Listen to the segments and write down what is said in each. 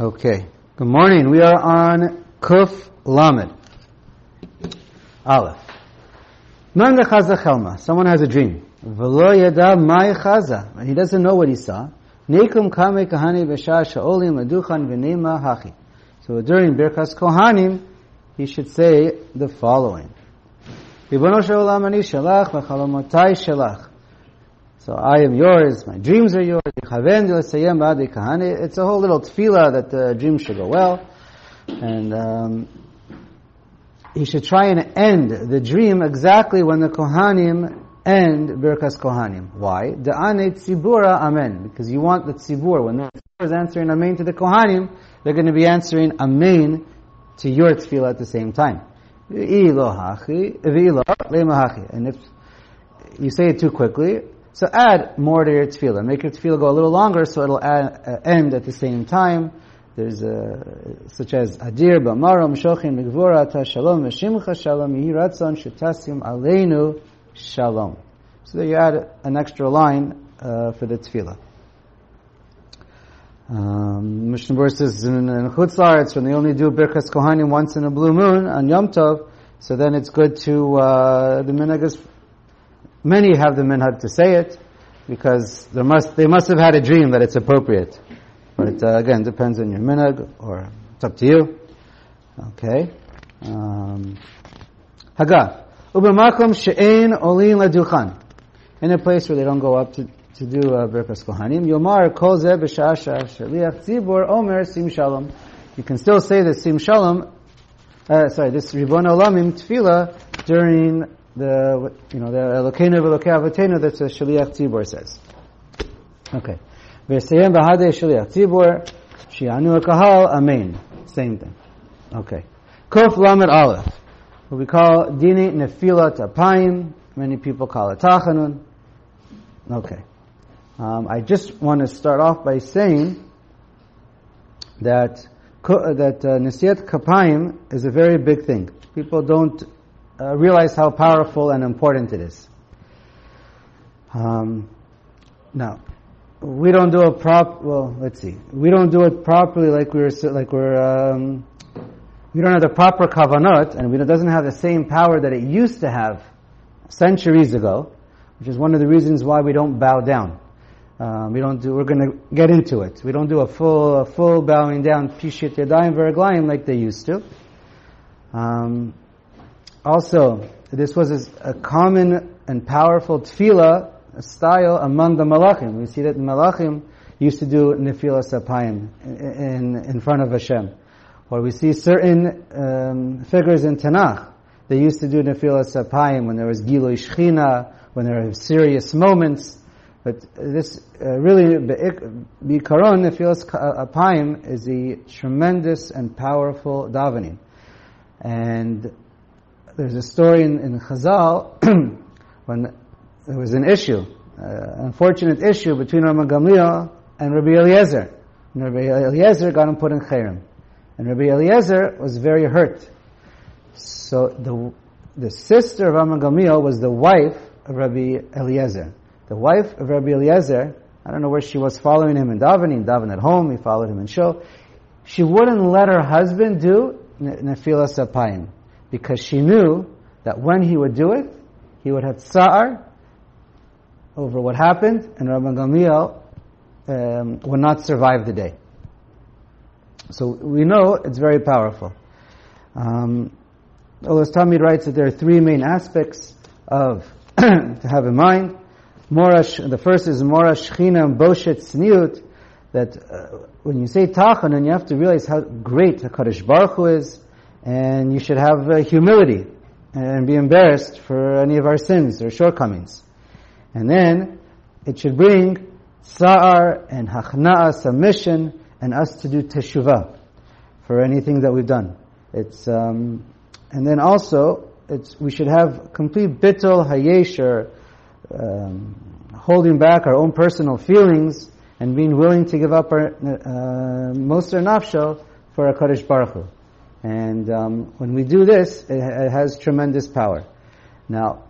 Okay. Good morning. We are on Kuf Lamed. Aleph. Man chaza chelma. Someone has a dream. V'lo yada mai chaza. And he doesn't know what he saw. Nekum kame kahani b'shah sha'olim leduchan v'nema hachi. So during Birkas Kohanim, he should say the following. Ribono she'olam ani shalach v'chalomotai shalach. So I am yours, my dreams are yours. It's a whole little tefillah that the dream should go well. And um, he should try and end the dream exactly when the Kohanim end Birkas Kohanim. Why? Da'ane tzibura amen. Because you want the tzibur, when the tzibur is answering amen to the Kohanim, they're going to be answering amen to your tefillah at the same time. And if you say it too quickly, so add more to your tefillah. Make your tefillah go a little longer so it'll add, uh, end at the same time. There's uh, such as Adir, Bamara, Mshochin, Migvura, Ta Shalom, Meshimcha Shalom, Yehi Ratzon, Shetasim Aleinu Shalom. So you add an extra line uh, for the tefillah. Um, Mishnah Berurah says in, in Chutz when they only do Birkas Kohanim once in a blue moon on Yom Tov, so then it's good to, uh, the minhag is Many have the minhag to say it because there must, they must have had a dream that it's appropriate. But it, uh, again, depends on your minhag or it's up to you. Okay. Um, Haga. Ubamakom she'ein olin laduchan. In a place where they don't go up to, to do uh, Kohanim. Yomar kol zeh b'sha'asha shaliach tzibur omer sim shalom. You can still say the sim shalom, uh, sorry, this Ribon Olamim tefillah during the you know the Elokeinu v'Elokei Avotenu that the Shaliach Tzibor says. Okay. V'Seyem v'Hadei Shaliach Tzibor Shianu Kahal Amen. Same thing. Okay. Kof Lamed Aleph. What we call Dini Nefilat Apayim. Many people call it Tachanun. Okay. Um, I just want to start off by saying that that uh, Nisiyat Kapayim is a very big thing. People don't uh, realize how powerful and important it is. Um, now, we don't do it prop. Well, let's see. We don't do it properly, like we're like we're. Um, we don't have the proper kavanot, and it doesn't have the same power that it used to have centuries ago, which is one of the reasons why we don't bow down. Um, we don't do. We're going to get into it. We don't do a full, a full bowing down, pishit yadayim veraglayim like they used to. Um, also, this was a common and powerful tefillah style among the malachim. We see that the malachim used to do nefilas apayim in, in front of Hashem. Or we see certain um, figures in Tanakh. They used to do nefilas apayim when there was gilui shchina, when there were serious moments. But this uh, really, bikaron nefilas apayim is a tremendous and powerful davening. And there's a story in, in Chazal when there was an issue, uh, unfortunate issue between Rabbi Gamliel and Rabbi Eliezer. And Rabbi Eliezer got him put in Cherem. And Rabbi Eliezer was very hurt. So the, the sister of Rabbi Gamliel was the wife of Rabbi Eliezer. The wife of Rabbi Eliezer, I don't know where she was following him in davening, daven at home, he followed him in shul. She wouldn't let her husband do Nefilas Apayim because she knew that when he would do it, he would have tsar over what happened, and Rabbi Gamliel um, would not survive the day. So we know it's very powerful. Um, Olas Tamid writes that there are three main aspects of to have in mind. Morash, the first is Morash China and Boshet Tzniut, that uh, when you say Tachan, and you have to realize how great the HaKadosh Baruch Hu is, and you should have uh, humility and be embarrassed for any of our sins or shortcomings. And then it should bring sa'ar and hachna'a, submission, and us to do teshuvah for anything that we've done. It's um, and then also it's we should have complete bittul hayesher, um, holding back our own personal feelings and being willing to give up our uh, most our nafsho for a Kaddish Baruch Hu. And um, when we do this, it, it, has tremendous power. Now,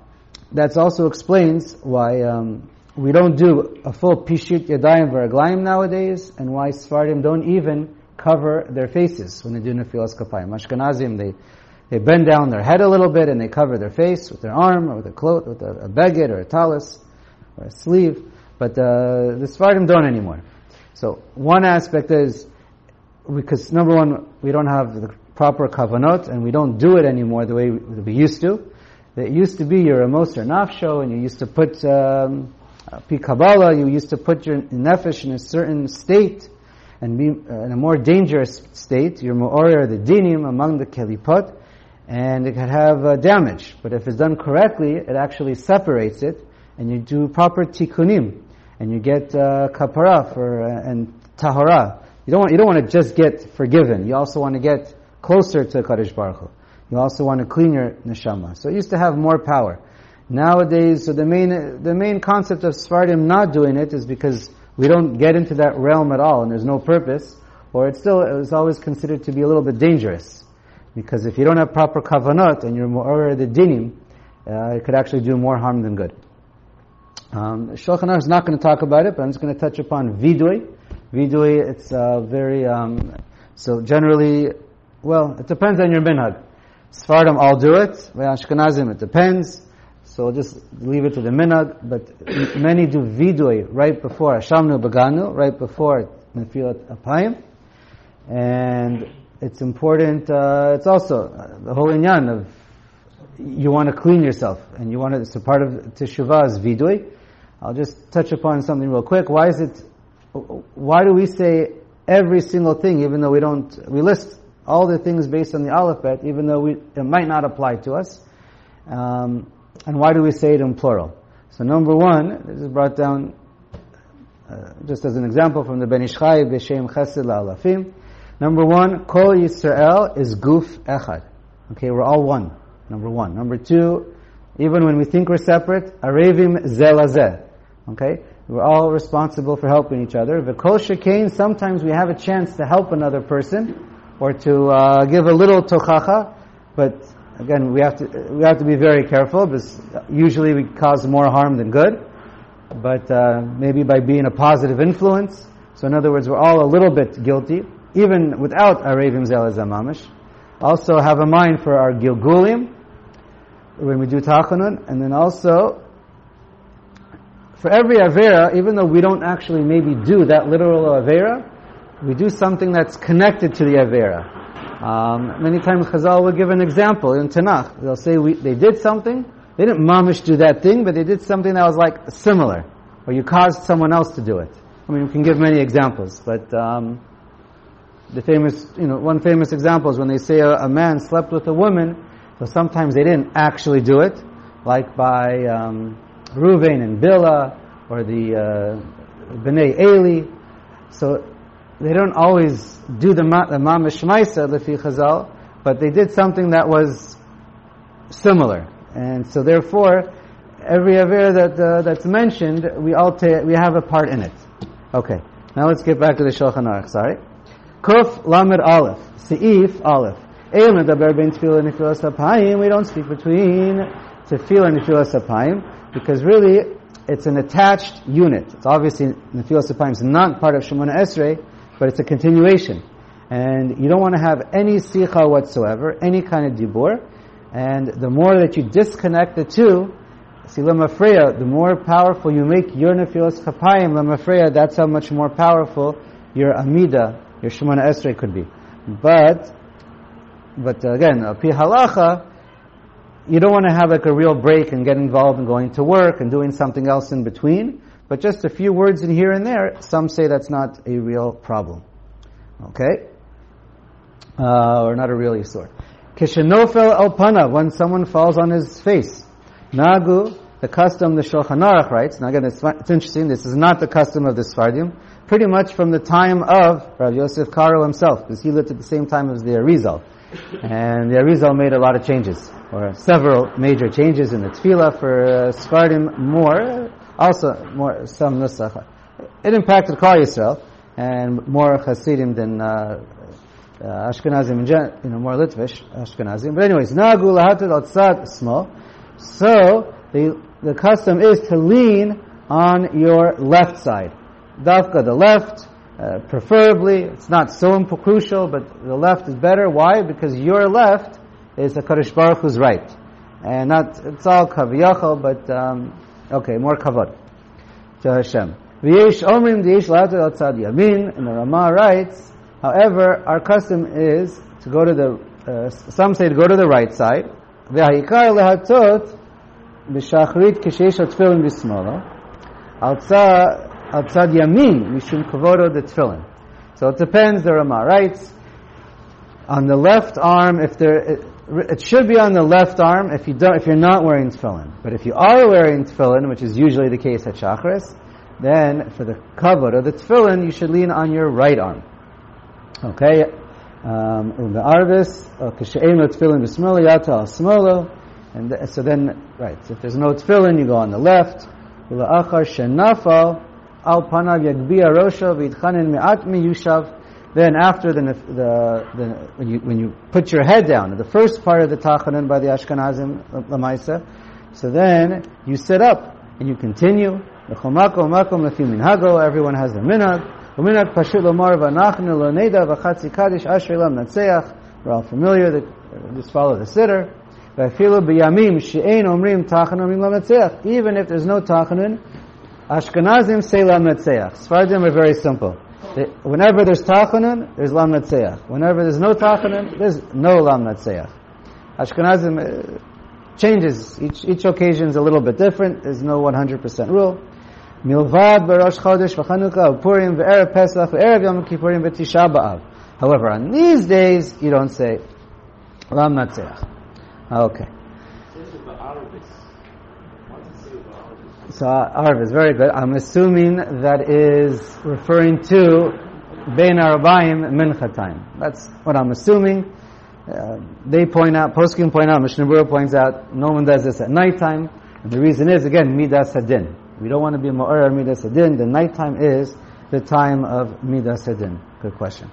that also explains why um, we don't do a full pishit yadayim v'raglayim nowadays, and why Sfardim don't even cover their faces when they do Nefilas Kapayim. Ashkenazim, they, they bend down their head a little bit and they cover their face with their arm or with a cloth, with a, a beged or a talis or a sleeve. But uh, the Sephardim don't anymore. So one aspect is because number one, we don't have the proper kavanot and we don't do it anymore the way we used to. It used to be your amos or nafsho, and you used to put um, kabbalah. You used to put your nefesh in a certain state and be uh, in a more dangerous state. Your or the dinim among the kelipot, and it could have uh, damage. But if it's done correctly, it actually separates it, and you do proper tikkunim, and you get uh, kapara for uh, and tahara. You don't want, you don't want to just get forgiven. You also want to get closer to Kaddish Baruch Hu. You also want to clean your neshama. So it used to have more power. Nowadays, so the main the main concept of Sephardim not doing it is because we don't get into that realm at all, and there's no purpose, or it's still it's always considered to be a little bit dangerous, because if you don't have proper kavanot and you're more of the dinim, uh, it could actually do more harm than good. Um, Shulchan Aruch is not going to talk about it, but I'm just going to touch upon vidui. Vidui, it's uh, very, um, so generally, well, it depends on your minhag. Sephardim all do it, Ashkenazim it depends. So we'll just leave it to the minhag, but many do vidui right before Hashamnu Baganu, right before Nefilat Apayim. And it's important, uh, it's also uh, the whole inyan of you want to clean yourself and you want to, it's a part of teshuvah is vidui. I'll just touch upon something real quick. Why is it why do we say every single thing, even though we don't, we list all the things based on the alphabet, even though we, it might not apply to us? Um, and why do we say it in plural? So number one, this is brought down uh, just as an example from the Ben Ish Chai, B'Shem Chesed La'alafim. Number one, Kol Yisrael is Guf Echad. Okay, we're all one. Number one. Number two, even when we think we're separate, Arevim Zelazeh. Okay? We're all responsible for helping each other. V'kol shekain, sometimes we have a chance to help another person or to uh, give a little tochacha, but again, we have to we have to be very careful because usually we cause more harm than good. But uh, maybe by being a positive influence. So in other words, we're all a little bit guilty, even without our Ravim Zelazamamish. Also have a mind for our Gilgulim when we do Tachanun, and then also for every Avera, even though we don't actually maybe do that literal Avera, we do something that's connected to the Avera. Um, many times Chazal will give an example in Tanakh. They'll say we, they did something, they didn't mamish do that thing, but they did something that was like similar, or you caused someone else to do it. I mean, we can give many examples, but um, the famous, you know, one famous example is when they say a, a, man slept with a woman, so sometimes they didn't actually do it, like by um, Ruvain and Bila, or the uh, Bnei Eli. So they don't always do the, Mamish Maisa, Lefi Chazal, but they did something that was similar. And so therefore, every Avir that, uh, that's mentioned, we all ta- we have a part in it. Okay, now let's get back to the Shulchan Aruch, sorry. Kuf Lamed Aleph, Seif Aleph. We don't speak between tefillah and nefilas apayim because really it's an attached unit. It's obviously Nefilas Apayim is not part of Shemona Esrei, but it's a continuation. And you don't want to have any sicha whatsoever, any kind of dibur. And the more that you disconnect the two, see lemafreya, the more powerful you make your Nefilas Kapayim, lemafreya, that's how much more powerful your Amida, your Shemona Esrei could be. But, but again, pi halacha, you don't want to have like a real break and get involved in going to work and doing something else in between, but just a few words in here and there, some say that's not a real problem. Okay? Uh, or not a real isur. Kishenofel al pana, when someone falls on his face. Nagu, the custom the Shulchan Aruch writes, now again, it's, it's, interesting, this is not the custom of the Sfardim, pretty much from the time of Rav Yosef Karo himself, because he lived at the same time as the Arizal. And the Arizal made a lot of changes, or several major changes in the Tefillah for uh, Sfardim more, also more, some Nusach. It impacted Klal Yisrael, and more Hasidim than uh, uh, Ashkenazim, in gen- you know, more Litvish Ashkenazim. But anyways, Nagu Lahatat Al Small. So, the, the custom is to lean on your left side. Dafka, the left, Uh, preferably, it's not so crucial, but the left is better. Why? Because your left is a Kadosh Baruch Hu's right. And not, it's all kaviyachal, but, um, okay, more kavod to Hashem. V'yesh omrim d'yesh later al yamin, and the Rama writes, however, our custom is to go to the, uh, some say to go to the right side, v'ha'ikar lehatot b'shachrit kishesh tefillin b'smola, al tzad yamin, mishum kavodo the tefillin. So it depends, the Rama writes, on the left arm, if there, it, should be on the left arm if you don't, if you're not wearing tefillin. But if you are wearing tefillin, which is usually the case at Shachris, then for the kavod of the tefillin, you should lean on your right arm. Okay? Um, the arvis, kashe'em tefillin b'smolo, yata al and so then, right, so if there's no tefillin, you go on the left. Ula'achar shenafal, al panav yagbia rosha v'itchanin me'at miyushav, then after the, the, the, when you when you put your head down, the first part of the tachanun by the Ashkenazim uh, lamaisa, so then you sit up and you continue. Everyone has the minhag. We're all familiar. That, uh, just follow the siddur. Even if there's no tachanun, Ashkenazim say lam natseach. Sfardim are very simple. Whenever there's tachanun, there's lam natseach. Whenever there's no tachanun, there's no lam natseach. Ashkenazim uh, changes. Each, each occasion is a little bit different. There's no 100% rule. Milvad b'Rosh Chodesh v'Chanukah v'Purim v'Erev Pesach v'Erev Yom Kippurim v'Tisha B'Av. However, on these days, you don't say lam natseach. Okay. So Arv is very good. I'm assuming that is referring to Bein Arabayim Mincha time. That's what I'm assuming. Uh, they point out, Poskim point out, Mishnah Berurah points out, no one does this at nighttime. And the reason is, again, Midas Hadin. We don't want to be Ma'ar Midas Hadin. The nighttime is the time of Midas Hadin. Good question.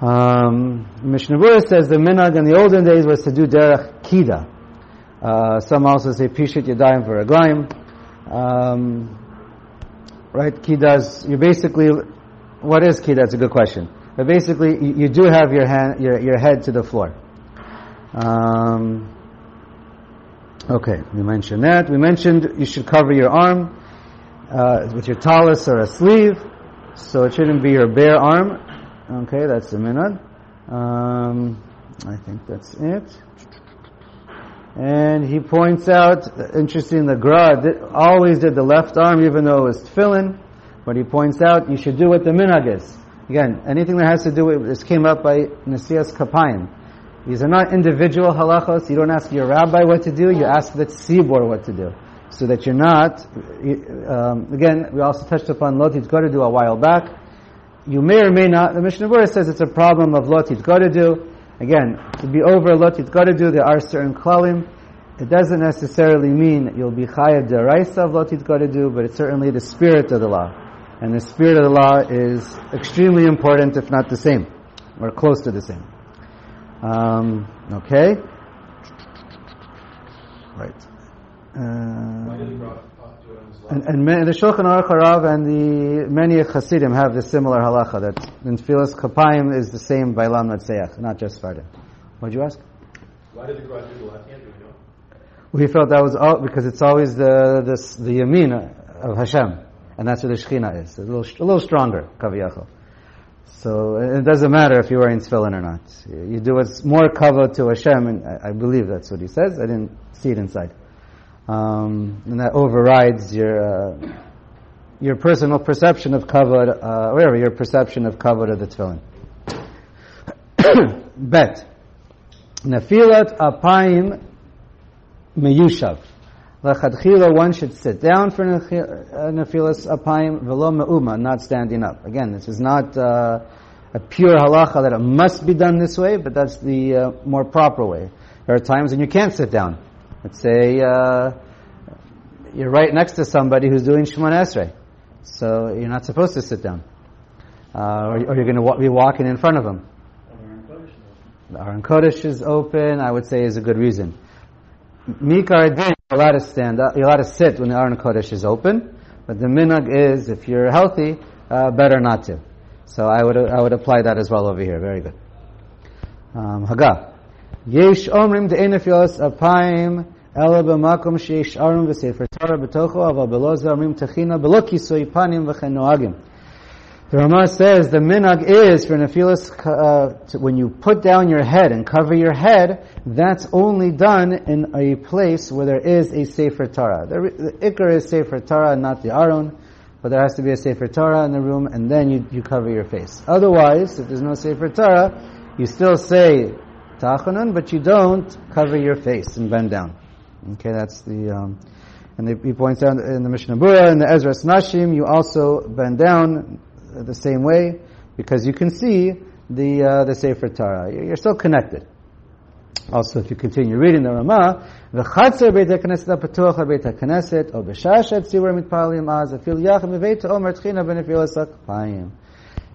Um, Mishnah says the minhag in the olden days was to do derech kida. Uh, some also say pishit yadayim for. Um, right, kidas. You basically, what is kida? That's a good question. But basically, you, you do have your hand, your, your head to the floor. Um, okay, we mentioned that. We mentioned you should cover your arm uh, with your talus or a sleeve, so it shouldn't be your bare arm. Okay, that's the minhag. Um, I think that's it. And he points out, interesting, the Gra always did the left arm, even though it was tefillin. But he points out you should do what the minhag is. Again, anything that has to do with this came up by Nasias Kapayim. These are not individual halachos. You don't ask your rabbi what to do. You ask the tzibor what to do, so that you're not. Um, again, we also touched upon lo titgodedu a while back. You may or may not. The Mishnah Berurah says it's a problem of lo titgodedu. Again, to be over lo titgodedu, there are certain klalim. It doesn't necessarily mean that you'll be chayav deraisa of lo titgodedu, but it's certainly the spirit of the law. And the spirit of the law is extremely important, if not the same, or close to the same. Um, okay? Right. Uh, and, and the Shulchan Aruch Harav and the many Hasidim have the similar halacha that in Tfilas Kapayim is the same by Lam Natseach, not just Fardim. What'd you ask? Why did the Gra do the left hand? We know? We felt that was all, because it's always the the, the Yamin of Hashem, and that's where the Shekhinah is. A little, a little stronger, Kaviyachal. So it doesn't matter if you're wearing tefillin or not. You do what's more kavod to Hashem, and I, I believe that's what he says. I didn't see it inside. Um, and that overrides your uh, your personal perception of kavod, uh, whatever your perception of kavod of the tefillin. Bet nefilat apayim meyushav. Lechadchila, one should sit down for nefilas apayim velo me'uma, not standing up. Again, this is not uh, a pure halacha that it must be done this way, but that's the uh, more proper way. There are times when you can't sit down. Let's say uh, you're right next to somebody who's doing Shemon Esrei, so you're not supposed to sit down, uh, or, or, you're going to wa- be walking in front of them. The Aron Kodesh is open. I would say is a good reason. Mikar Din, you're allowed to stand up, you're allowed to sit when the Aron Kodesh is open, but the minhag is, if you're healthy, uh, better not to. So I would I would apply that as well over here. Very good. Um, Haga. Yesh omrim de'en nefilas apayim ela b'makom sheyesh arum v'sefer Torah b'tocho aval beloz omrim techina b'lo kisoi panim v'chen noagim. The Rama says the minag is for nefilas uh, when you put down your head and cover your head. That's only done in a place where there is a sefer Torah. The, the ikar is sefer Torah, not the aron, but there has to be a sefer Torah in the room, and then you, you cover your face. Otherwise, if there's no sefer Torah, you still say tachanun, but you don't cover your face and bend down. Okay, that's the. Um, and he points out in the Mishnah Berurah, in the Ezras Nashim, you also bend down the same way because you can see the uh, the Sefer Torah. You're still connected. Also, if you continue reading the Rama, v'chatzer beit haKnesset ha'patuach beit haKnesset, o b'shashat tzibur mitpalim az, afil yachim b'veit omer tchina.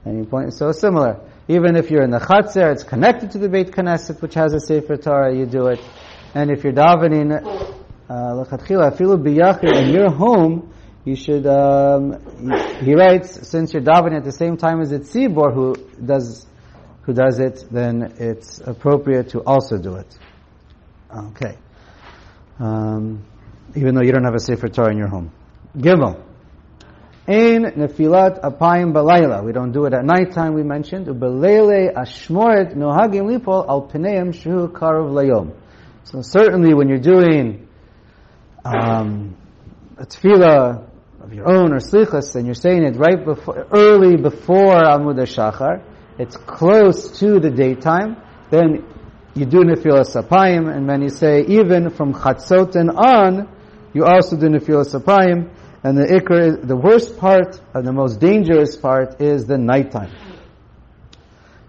And you point, so similar. Even if you're in the chatzer, it's connected to the Beit Knesset, which has a Sefer Torah, you do it. And if you're davening, uh, l'chatchila, afilu b'yachir, in your home, you should, um, he writes, since you're davening at the same time as it's Tzibor who does, who does it, then it's appropriate to also do it. Okay. Um, even though you don't have a Sefer Torah in your home. Gimel. Ein nefilat apayim balayla. We don't do it at nighttime, we mentioned. Ubelele ashmoret nohagim lipol al peneim shu karov layom. So certainly when you're doing um, a tefillah of your own or slichas, and you're saying it right before, early before Amud Shachar, it's close to the daytime, then you do nefilas sapayim, and you say even from chatzot and on, you also do nefilas sapayim, and the ikr, the worst part, and the most dangerous part is the nighttime.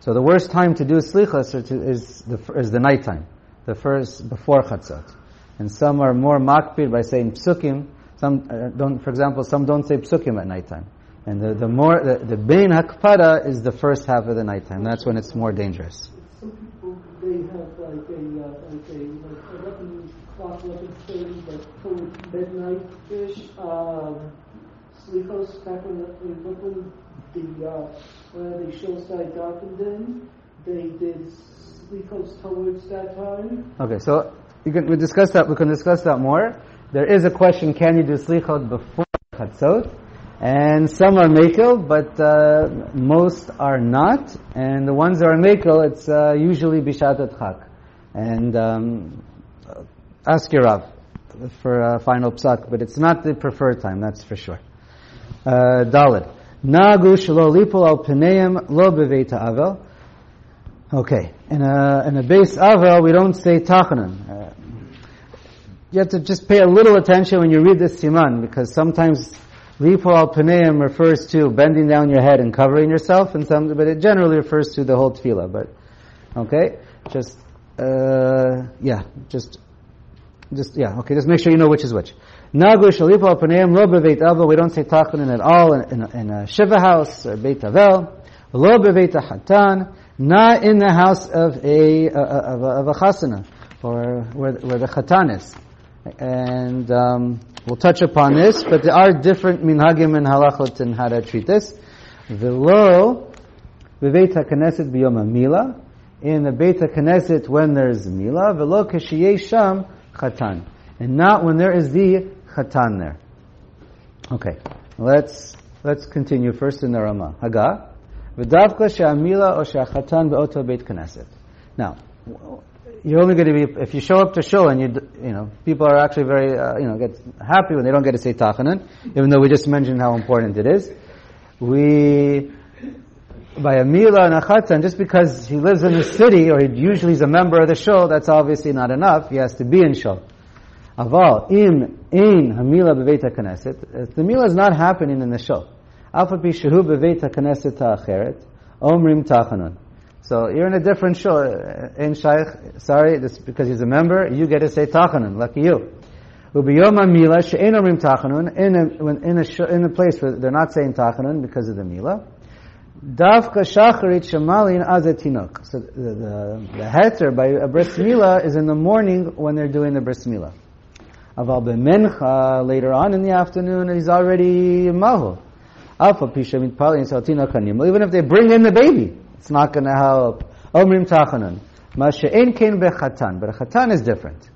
So the worst time to do slichas is the, is the nighttime, the first, before chatzot. And some are more makpid by saying psukim, some uh, don't, for example, some don't say psukim at nighttime. And the, the more, the, the bein hakpada is the first half of the nighttime. That's when it's more dangerous. Some people, they have like a, uh, like a, like 11 o'clock, 11.30, but toward midnight-ish, um, Slichos, back the, in Brooklyn, the, uh, where the show started darkened in, they did Towards that time. Okay, so we can we discuss that. We can discuss that more. There is a question: Can you do slichot before chatzot? And some are makel, but uh, most are not. And the ones that are makel, it's uh, usually bishatat chak. And um, ask your Rav for final psak, but it's not the preferred time, that's for sure. Uh, Dalit. Nagu shelo lipol al lo beveita avel. Okay. In a, in a base avel, we don't say tachanan. Uh, you have to just pay a little attention when you read this siman, because sometimes lipol peneim refers to bending down your head and covering yourself, and some, but it generally refers to the whole tefillah. But okay, just uh, yeah, just just yeah, okay. Just make sure you know which is which. Nagu shalipo al paneim lo beveit avel. We don't say tachanin at all in, in, in a shiva house or beit avel. Lo beveit hatan. Not in the house of a of a, of a chasana or where, where the chatan is. And um, we'll touch upon this, but there are different minhagim and halachot and how to treat this. Velo beveit haKnesset biyom mila. In the Beit HaKnesset when there's Mila, velo kashiyei sham chatan. And not when there is the chatan there. Okay, let's, let's continue first in the Rama. Haga. V'davka she'amila or she'achatan be'oto Beit Knesset. Now, you're only going to be, if you show up to show and you, you know, people are actually very, uh, you know, get happy when they don't get to say tachanan, even though we just mentioned how important it is. We, by a mila and a just because he lives in the city or he usually is a member of the show, that's obviously not enough. He has to be in show. Aval im in hamila beveit knesset. The mila is not happening in the show. Alpha pi. Omrim tachanun. So you're in a different show. Eh, in shaykh, sorry, this because he's a member, you get to say tachanun. Lucky you. Ubiyom mila she'en omrim tachanun. In a in a in a place where they're not saying tachanun because of the mila. Davka shacharit shemalin azetinok. So the, the, the heter by a bris milah is in the morning when they're doing the bris milah. Aval b'mencha later on in the afternoon he's already mahu. Alpha Pisha Mitpalin Saltina Kanim. Even if they bring in the baby, it's not going to help. Omrim Tachanan. Masha'en Kain Bechatan. But a Chatan is different.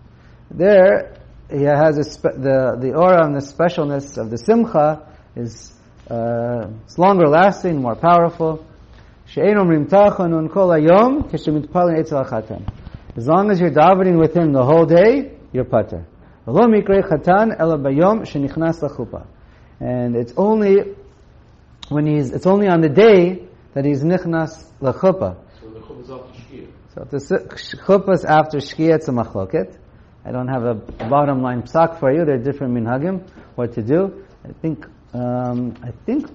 There, he has spe- the, the aura and the specialness of the Simcha is uh, it's longer lasting, more powerful. She'en Omrim Tachanun Kol Kishemitpalin Eitzel Chatan. As long as you're davening with him the whole day, you're pater. And it's only when he's, it's only on the day that he's nichnas lachupa. So the chum is after shkia. So if the chuppah is after shkia, it's a machloket. I don't have a bottom line psak for you. There are different minhagim what to do. I think, um, I think,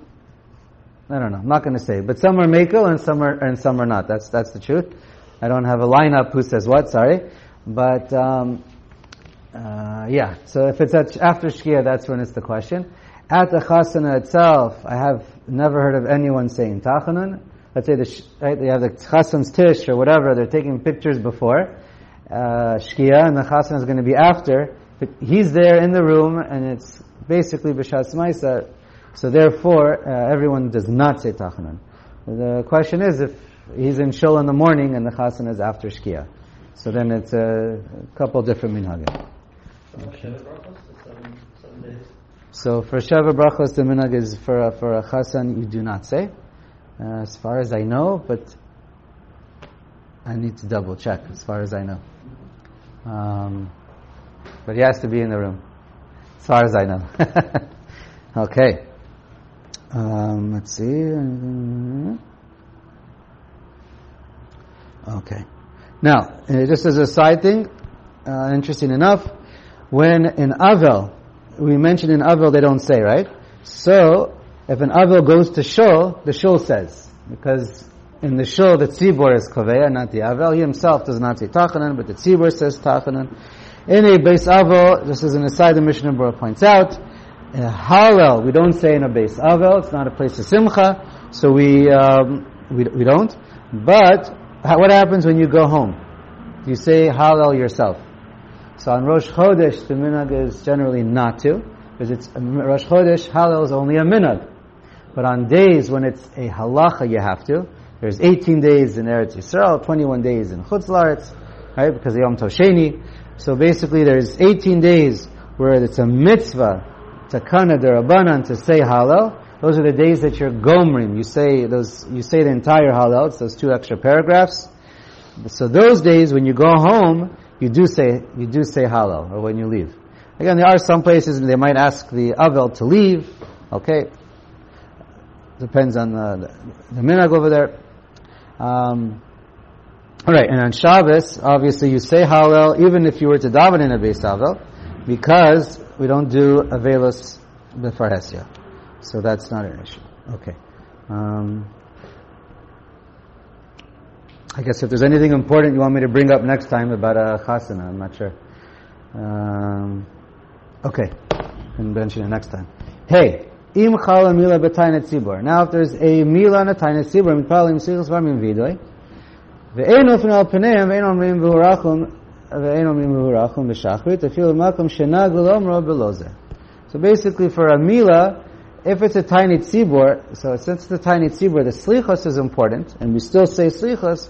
I don't know. I'm not going to say, but some are makel and some are and some are not. That's that's the truth. I don't have a lineup who says what. Sorry, but um, uh, yeah. So if it's after shkia, that's when it's the question. At the chasana itself, I have never heard of anyone saying tachanun. Let's say the right, they have the chasan's tish or whatever. They're taking pictures before uh, shkia, and the chasan is going to be after. But he's there in the room, and it's basically b'shas ma'isa. So therefore, uh, everyone does not say tachanun. The question is if he's in shul in the morning and the chasan is after shkia. So then it's a couple different minhagim. So for Sheva Brachos, the minhag is for a, for a chasan you do not say, uh, as far as I know, but I need to double check as far as I know. Um, but he has to be in the room, as far as I know. okay. Um, let's see. Okay. Now, uh, just as a side thing, uh, interesting enough, when in Avel, we mentioned in Avil they don't say, right? So, if an Avil goes to Shul, the Shul says. Because in the Shul, the Tzibor is Kaveya, not the Avil. He himself does not say Tachanan, but the Tzibor says Tachanan. In a base Avil, this is an aside, the Mishnah Berurah points out, in a Hallel, we don't say in a base Avil, it's not a place of Simcha, so we, um, we, we don't. But, what happens when you go home? You say Hallel yourself. So on Rosh Chodesh, the minhag is generally not to, because it's Rosh Chodesh Hallel is only a minhag. But on days when it's a halacha, you have to. There's 18 days in Eretz Yisrael, 21 days in Chutz La'aretz, right? Because Yom Tov Sheni. So basically, there's 18 days where it's a mitzvah, takana derabanan, to say Hallel. Those are the days that you're gomrim. You say those. You say the entire Hallel. It's those two extra paragraphs. So those days when you go home, you do say you do say Hallel, or when you leave. Again, there are some places they might ask the Avel to leave. Okay, depends on the, the, the over there. Um, all right, and on Shabbos, obviously you say Hallel even if you were to daven in a Beis Avel, because we don't do Avelos Befarhesia. So that's not an issue. Okay. Um, I guess if there's anything important you want me to bring up next time about a chasana, I'm not sure. Um, okay, can mention it next time. Hey, im chala mila b'tainet tzibor. Now, if there's a mila and a tainet tzibor, mitpalim sichos varmim vidoi, ve'en ofin al pneim, ve'en omrim v'hurachum, ve'en omrim v'hurachum b'shachrit, afil makom shenag v'lomro beloze. So basically, for a mila, if it's a tiny tzibor, so since it's a tiny tzibor, the slichos is important, and we still say slichos,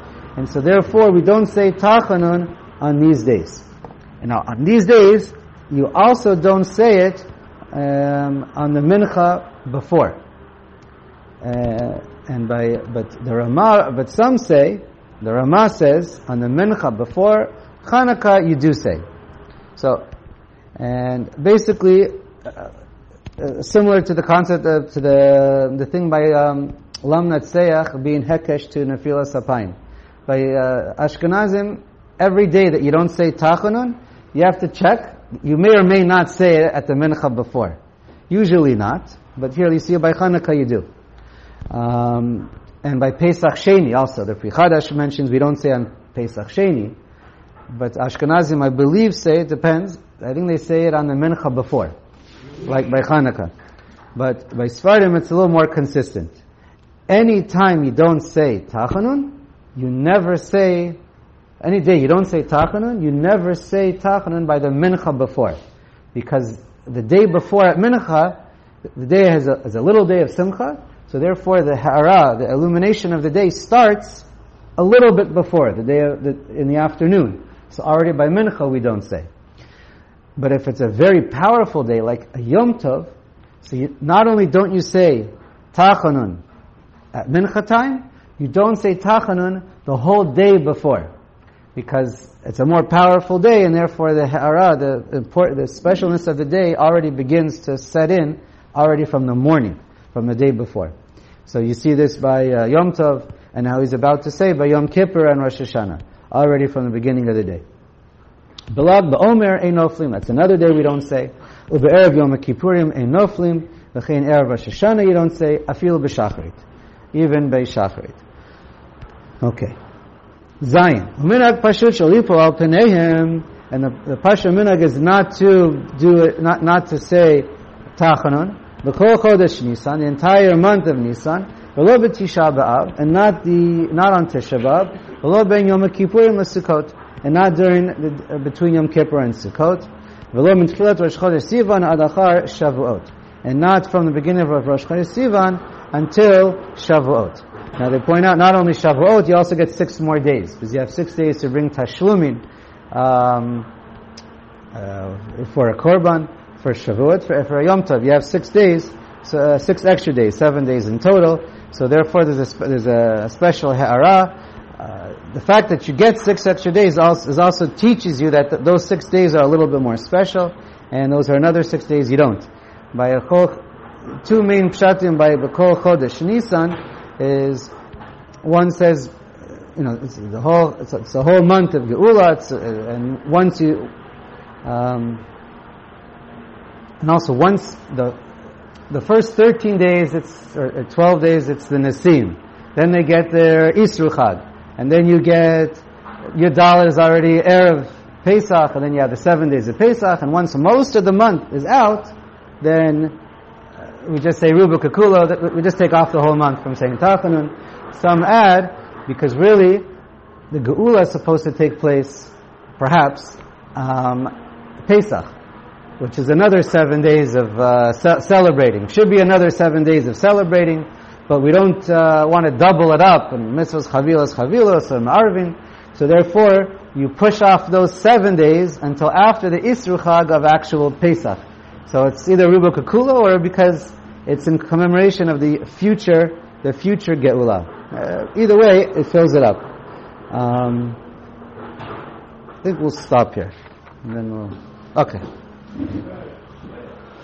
and so therefore we don't say Tachanun on these days. And now on these days, you also don't say it um, on the Mincha before. Uh, and by, but the Rama, but some say, the Rama says, on the Mincha before Chanukah you do say. So, and basically, uh, uh, similar to the concept of, to the, the thing by, um, Lam being Hekesh to Nefilas Apayim. By, uh, Ashkenazim, every day that you don't say Tachanun, you have to check. You may or may not say it at the Mincha before. Usually not, but here you see by Chanukah you do. Um, and by Pesach Sheni also, the Pri Chadash mentions we don't say on Pesach Sheni, but Ashkenazim, I believe, say it depends. I think they say it on the Mincha before, like by Hanukkah. But by Sfardim, it's a little more consistent. Any time you don't say Tachanun, you never say, any day you don't say Tachanun, you never say Tachanun by the Mincha before. Because the day before at Mincha, the day has a, has a little day of Simcha, so therefore the Hara, the illumination of the day starts a little bit before, the day the, in the afternoon. So already by Mincha we don't say. But if it's a very powerful day, like a Yom Tov, so you, not only don't you say Tachanun at Mincha time, you don't say Tachanun the whole day before. Because it's a more powerful day, and therefore the Ha'ara, the, important, the specialness of the day, already begins to set in already from the morning, from the day before. So you see this by uh, Yom Tov, and now he's about to say by Yom Kippur and Rosh Hashanah, already from the beginning of the day. Belag ba'omer ein noflim. That's another day we don't say. Ube'erev Yom Kippurim ein noflim. V'chein erev Rosh Hashanah you don't say. Afil b'shacharit. Even b'shacharit. Okay. Zion. Minag pashut shalipo al penehem. And the, the pasha minag is not to do it, not, not to say tachanun. B'kol chodesh Nisan, the entire month of Nisan. V'lo b'tisha b'av. And not the, not on Tisha B'av. V'lo ben Yom Kippurim l'Sukkot and not during the, between Yom Kippur and Sukkot. V'lo min tchilat Rosh Chodesh Sivan ad achar Shavuot, and not from the beginning of Rosh Chodesh Sivan until Shavuot. Now they point out not only Shavuot, you also get six more days because you have six days to bring Tashlumin um, uh, for a korban, for Shavuot, for, for a Yom Tov. You have six days, so uh, six extra days, seven days in total. So therefore, there's a, there's a special ha'ara uh, the fact that you get six extra days also, is also teaches you that th- those six days are a little bit more special, and those are another six days you don't. By a two main pshatim by Bekol Chodesh Nisan is one says, you know, it's the whole it's, it's a whole month of Geula, uh, and once you, um, and also once the the first thirteen days, it's or twelve days, it's the Nasim. Then they get their Isru Chag and then you get your dollar is already Erev Pesach, and then you have the seven days of Pesach, and once most of the month is out, then uh, we just say Ruba Kakula, we just take off the whole month from saying Tachanun. Some add, because really, the Geula is supposed to take place, perhaps, um, Pesach, which is another seven days of uh, ce- celebrating. Should be another seven days of celebrating but we don't uh, want to double it up and mitzvahs chavilas chavilas or ma'arvin. So therefore, you push off those seven days until after the Isru Chag of actual Pesach. So it's either Ruba Kakula or because it's in commemoration of the future, the future Geula. Uh, either way, it fills it up. Um, I think we'll stop here. And then we'll, okay.